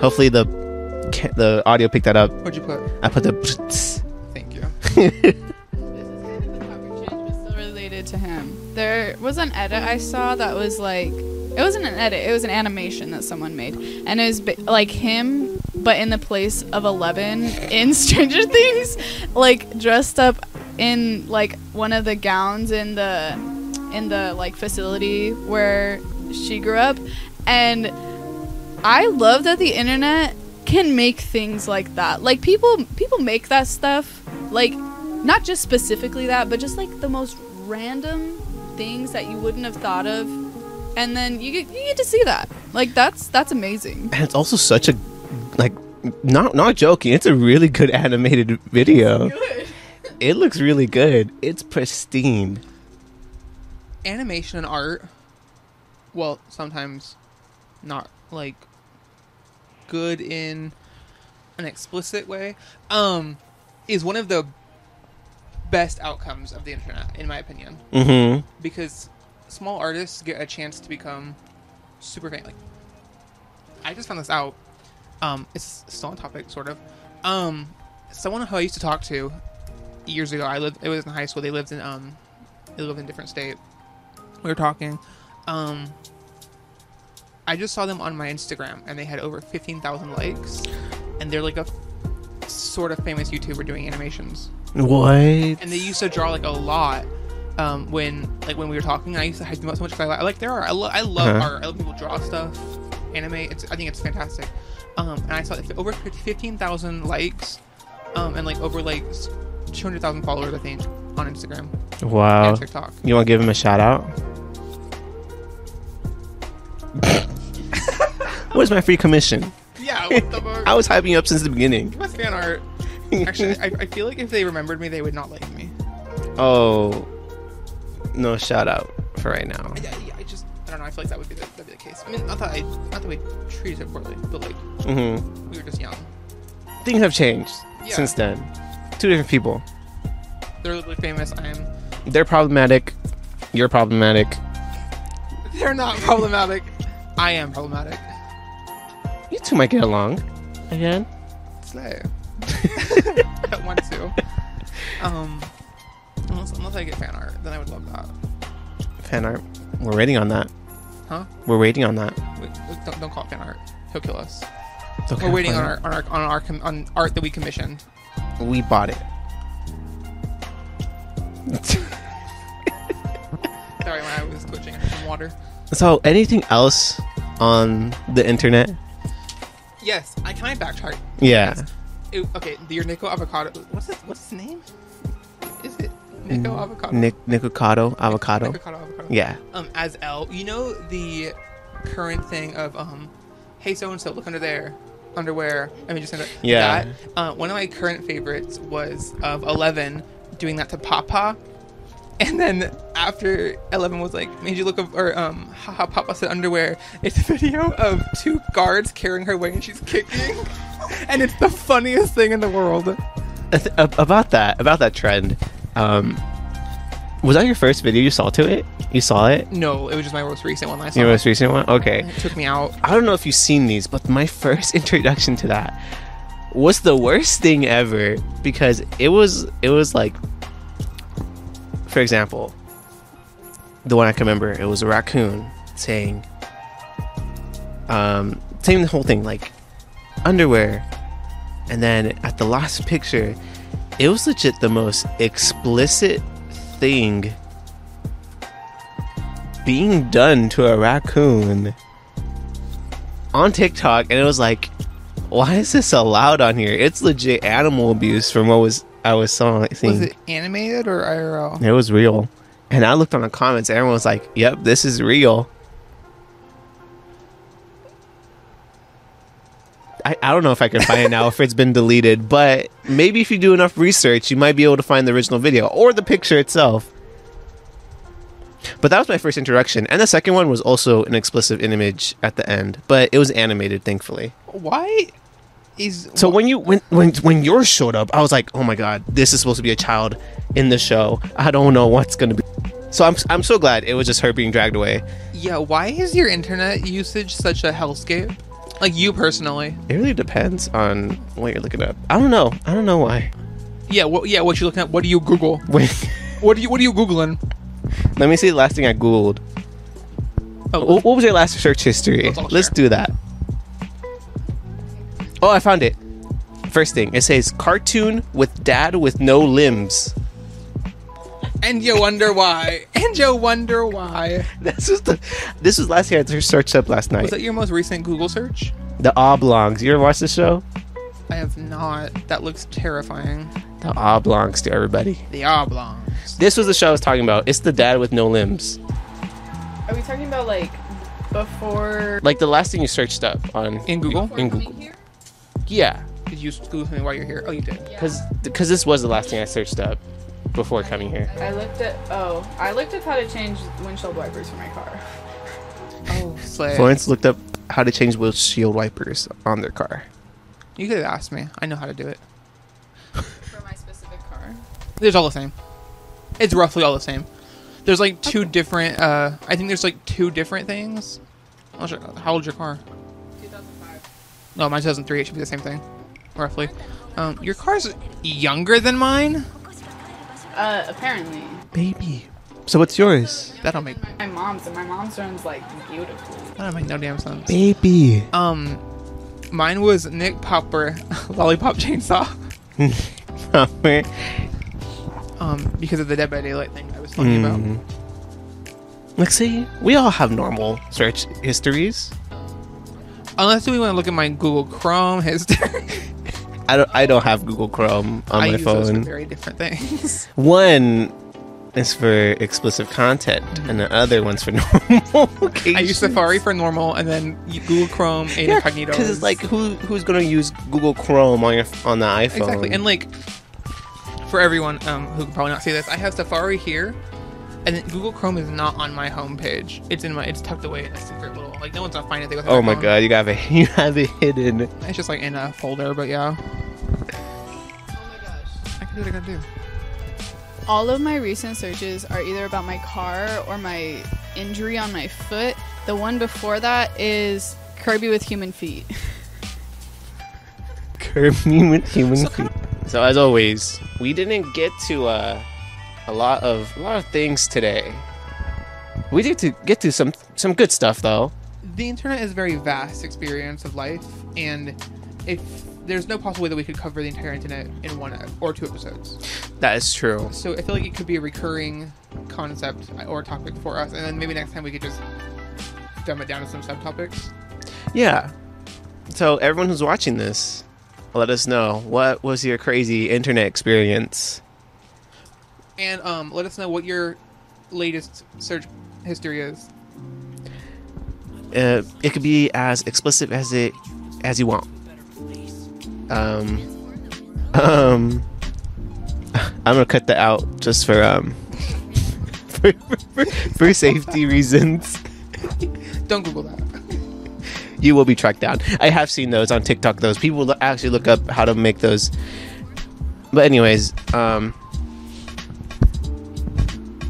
Hopefully the the audio picked that up. What'd you put? I put the Thank you. This is kind of a topic change, but still related to him. There was an edit I saw that was like, it wasn't an edit, it was an animation that someone made, and it was like him, but in the place of Eleven in Stranger Things, like dressed up in like one of the gowns in the in the like facility where she grew up, and I love that the internet can make things like that. Like people people make that stuff like not just specifically that, but just like the most random things that you wouldn't have thought of. And then you get you get to see that. Like that's that's amazing. and it's also such a like not not joking. It's a really good animated video. Good. It looks really good. It's pristine. Animation and art, well, sometimes not like good in an explicit way, um, is one of the best outcomes of the internet, in my opinion. Mm-hmm. because small artists get a chance to become super famous. Like, I just found this out. Um, it's still on topic, sort of. Um, someone who I used to talk to years ago. I lived. It was in high school. They lived in um, they lived in a different state. We were talking. Um, I just saw them on my Instagram, and they had over fifteen thousand likes, and they're like a sort of famous YouTuber doing animations What? and they used to draw like a lot um, when like when we were talking. I used to hype them up so much because I, I like their art. I, lo- I love Uh-huh. art. I love people draw stuff, animate. It's I think it's fantastic. Um, and I saw over fifteen thousand likes, um, and like over like two hundred thousand followers. I think on Instagram Wow. and TikTok. You want to give him a shout out? Where's my free commission? Yeah, what the fuck? I was hyping you up since the beginning. What's fan art? Actually, I, I feel like if they remembered me, they would not like me. Oh, no shout out for right now. Yeah, yeah, I just I don't know. I feel like that would be the, I mean, not that I not that we treated it poorly, but like hmm we were just young. Things have changed Yeah. since then. Two different people. They're really famous. I am. They're problematic. You're problematic. They're not problematic. I am problematic. You two might get along again. Slay. I want to. Um, unless, unless I get fan art, then I would love that. Fan art. We're waiting on that. Huh? We're waiting on that. Wait, don't, don't call it fan art. He'll kill us. Okay, We're waiting on our on our on our com- on art that we commissioned. We bought it. Sorry, my eye was twitching from water. so, anything else on the internet? Yes, I can I backtrack. Yeah. It- okay, your Nico Avocado. What's his What's his name? Is it Nico Avocado? Nick Nikocado avocado. Nico Avocado. Yeah. um, as L. You know the current thing of um, hey so and so, look under there, underwear. I mean, just under Yeah. That. Uh, one of my current favorites was of Eleven doing that to Papa, and then after Eleven was like, made you look of, or um, haha, Papa said underwear. It's a video of two guards carrying her away and she's kicking, and it's the funniest thing in the world. About that about that trend um Was that your first video you saw to it? You saw it? No, it was just my most recent one. last. Your most recent one? Okay. It took me out. I don't know if you've seen these, but my first introduction to that was the worst thing ever because it was it was like for example, the one I can remember, it was a raccoon saying um saying the whole thing like underwear and then at the last picture it was legit the most explicit thing being done to a raccoon on TikTok, and it was like, why is this allowed on here? It's legit animal abuse from what was I was saw-. Was it animated or IRL? It was real, and I looked on the comments. Everyone was like, "Yep, this is real." I, I don't know if I can find it now if it's been deleted, but maybe if you do enough research, you might be able to find the original video or the picture itself. But that was my first introduction, and the second one was also an explicit image at the end, but it was animated, thankfully. Why is So when you when when when yours showed up, I was like, oh my god, this is supposed to be a child in the show. I don't know what's gonna be. So I'm I'm so glad it was just her being dragged away. yeah? Why is your internet usage such a hellscape? Like you personally? It really depends on what you're looking up. I don't know. I don't know why. Yeah. What? Yeah. What you looking at? What do you Google? Wait, What do you What are you googling? let me see the last thing I googled. Oh, Wh- What was your last search history? Let's all Let's share. do that. Oh, I found it. First thing, it says cartoon with dad with no limbs. And you wonder why. And you wonder why. This was the this was last year I searched up last night. Was that your most recent Google search? the Oblongs. You ever watch this show? I have not. That looks terrifying. The Oblongs to everybody. The oblongs. This was the show I was talking about. It's the dad with no limbs. Are we talking about like before? Like the last thing you searched up on In Google? before In Google. here? Yeah, Did you Google something while you're here? Oh, you did. because because this was the last thing I searched up before coming here. I looked at oh, I looked up how to change windshield wipers for my car. Oh, slay. Florence looked up how to change windshield wipers on their car. You could have asked me. I know how to do it. For my specific car. There's all the same. It's roughly all the same. There's like two different. uh I think there's like two different things. How old's your- How old's your car? 2005. No, mine's 2003. It should be the same thing, roughly. Um, your car's younger than mine. Uh, apparently. Baby. So what's yours? That'll make My mom's and my mom's room's like beautiful. that'll make no damn sense. Baby. Um, mine was Nick Popper Lollipop Chainsaw. Um, because of the Dead by Daylight thing I was talking about. Mm. like, see, we all have normal search histories. Unless we want to look at my Google Chrome history. I don't. I don't have Google Chrome on I my use those for phone. very different things. One is for explicit content, and the other one's for normal. I use Safari for normal, and then Google Chrome and Yeah, incognito. because it's like who who's gonna use Google Chrome on your on the iPhone? exactly, and like for everyone um, who can probably not see this, I have Safari here, and Google Chrome is not on my homepage. It's in my, it's tucked away in a secret little, like no one's gonna find it. With oh my phone. god, you have it you have it hidden. It's just like in a folder, but yeah, can do what I gotta. All of my recent searches are either about my car or my injury on my foot. The one before that is Kirby with human feet. Kirby with human feet. So as always, we didn't get to uh, a lot of a lot of things today. We did to get to some some good stuff though. The internet is a very vast experience of life, and if there's no possible way that we could cover the entire internet in one or two episodes. That is true. So I feel like it could be a recurring concept or topic for us, and then maybe next time we could just dumb it down to some subtopics. Yeah. So everyone who's watching this, let us know what was your crazy internet experience. And um, let us know what your latest search history is. Uh, it could be as explicit as it as you want. Um, um, I'm gonna cut that out just for um for, for, for safety reasons. Don't Google that. You will be tracked down. I have seen those on TikTok. Those people actually look up how to make those. But anyways, um,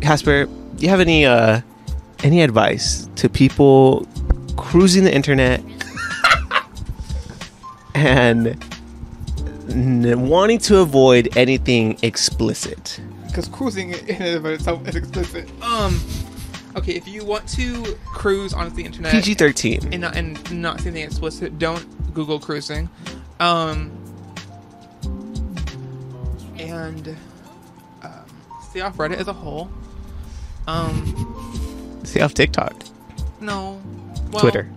Casper, do you have any uh any advice to people cruising the internet and n- wanting to avoid anything explicit? because cruising in and of itself is explicit. Um, okay, if you want to cruise on the internet PG thirteen. and not and not see anything explicit, don't Google cruising. Um, and um, stay off Reddit as a whole. Um, See off TikTok, no, well, Twitter.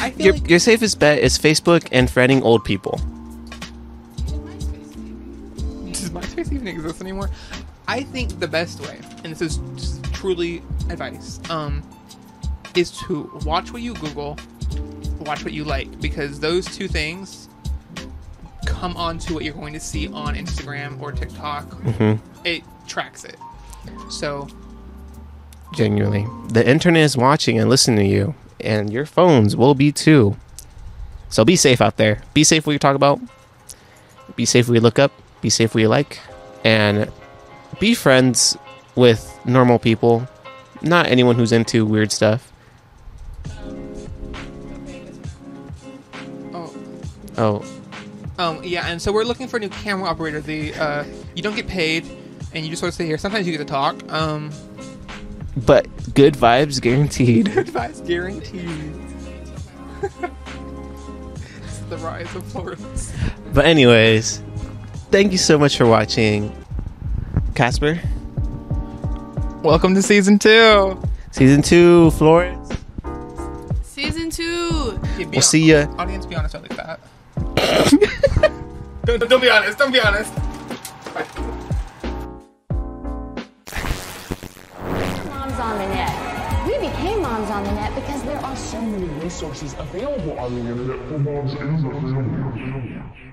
I feel Your like your safest bet is Facebook and friending old people. MySpace even exist anymore? I think the best way, and this is truly advice, um, is to watch what you Google, watch what you like, because those two things come onto what you're going to see on Instagram or TikTok. Mhm. It tracks it. So Genuinely, the internet is watching and listening to you, and your phones will be too. So be safe out there. Be safe what you talk about. Be safe what you look up. Be safe what you like, and be friends with normal people, not anyone who's into weird stuff. oh, Oh, Um, yeah, and so we're looking for a new camera operator. The uh, you don't get paid, and you just sort of stay here. Sometimes you get to talk. Um, but good vibes guaranteed. advice guaranteed. it's the rise of Florence. But anyways, thank you so much for watching, Casper. Welcome to season two. Season two, Florence. Season two. We'll see ya. Audience, be honest, I like that. don't, don't be honest. Don't be honest. moms on the net. We became moms on the net because there are so so many resources available on the internet for moms and their families.